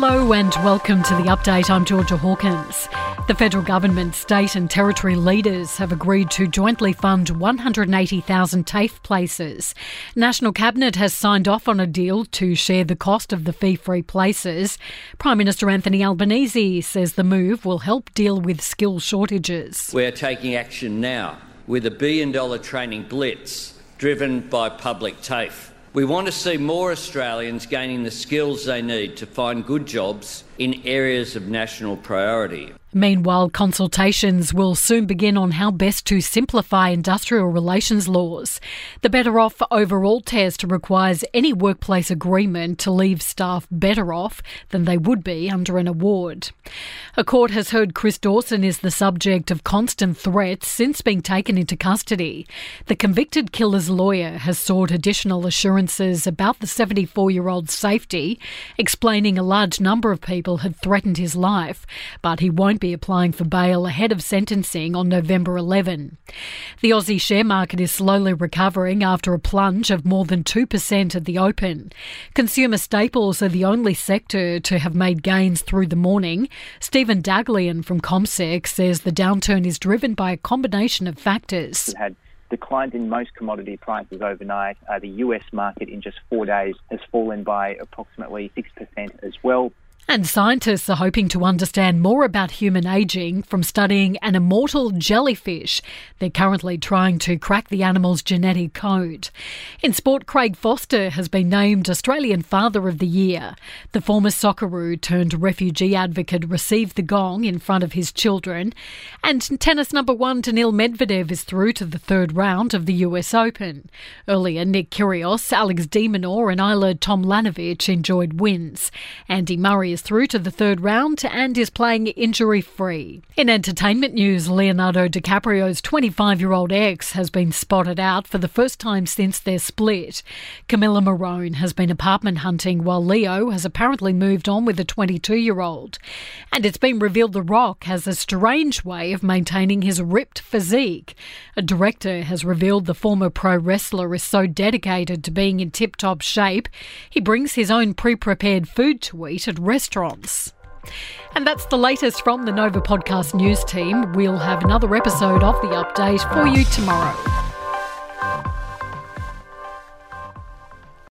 Hello and welcome to the update. I'm Georgia Hawkins. The federal government, state and territory leaders have agreed to jointly fund 180,000 TAFE places. National Cabinet has signed off on a deal to share the cost of the fee-free places. Prime Minister Anthony Albanese says the move will help deal with skill shortages. We're taking action now with a billion dollar training blitz driven by public TAFE. We want to see more Australians gaining the skills they need to find good jobs in areas of national priority. Meanwhile, consultations will soon begin on how best to simplify industrial relations laws. The Better Off Overall test requires any workplace agreement to leave staff better off than they would be under an award. A court has heard Chris Dawson is the subject of constant threats since being taken into custody. The convicted killer's lawyer has sought additional assurances about the 74 year old's safety, explaining a large number of people had threatened his life, but he won't be applying for bail ahead of sentencing on November 11. The Aussie share market is slowly recovering after a plunge of more than 2% at the open. Consumer staples are the only sector to have made gains through the morning. Steven Daghlian from CommSec says the downturn is driven by a combination of factors. Had declines in most commodity prices overnight. Uh, the US market in just four days has fallen by approximately 6% as well. And scientists are hoping to understand more about human aging from studying an immortal jellyfish. They're currently trying to crack the animal's genetic code. In sport, Craig Foster has been named Australian Father of the Year. The former Socceroo turned refugee advocate received the gong in front of his children. And tennis number one Daniil Medvedev is through to the third round of the US Open. Earlier, Nick Kyrgios, Alex de Minaur, and Ajla Tomljanovic enjoyed wins. Andy Murray is through to the third round and is playing injury free. In entertainment news, Leonardo DiCaprio's 25 year old ex has been spotted out for the first time since their split. Camila Morrone has been apartment hunting while Leo has apparently moved on with a 22 year old. And it's been revealed The Rock has a strange way of maintaining his ripped physique. A director has revealed the former pro wrestler is so dedicated to being in tip top shape, he brings his own pre prepared food to eat at restaurants restaurants. And that's the latest from the Nova Podcast News team. We'll have another episode of The Update for you tomorrow.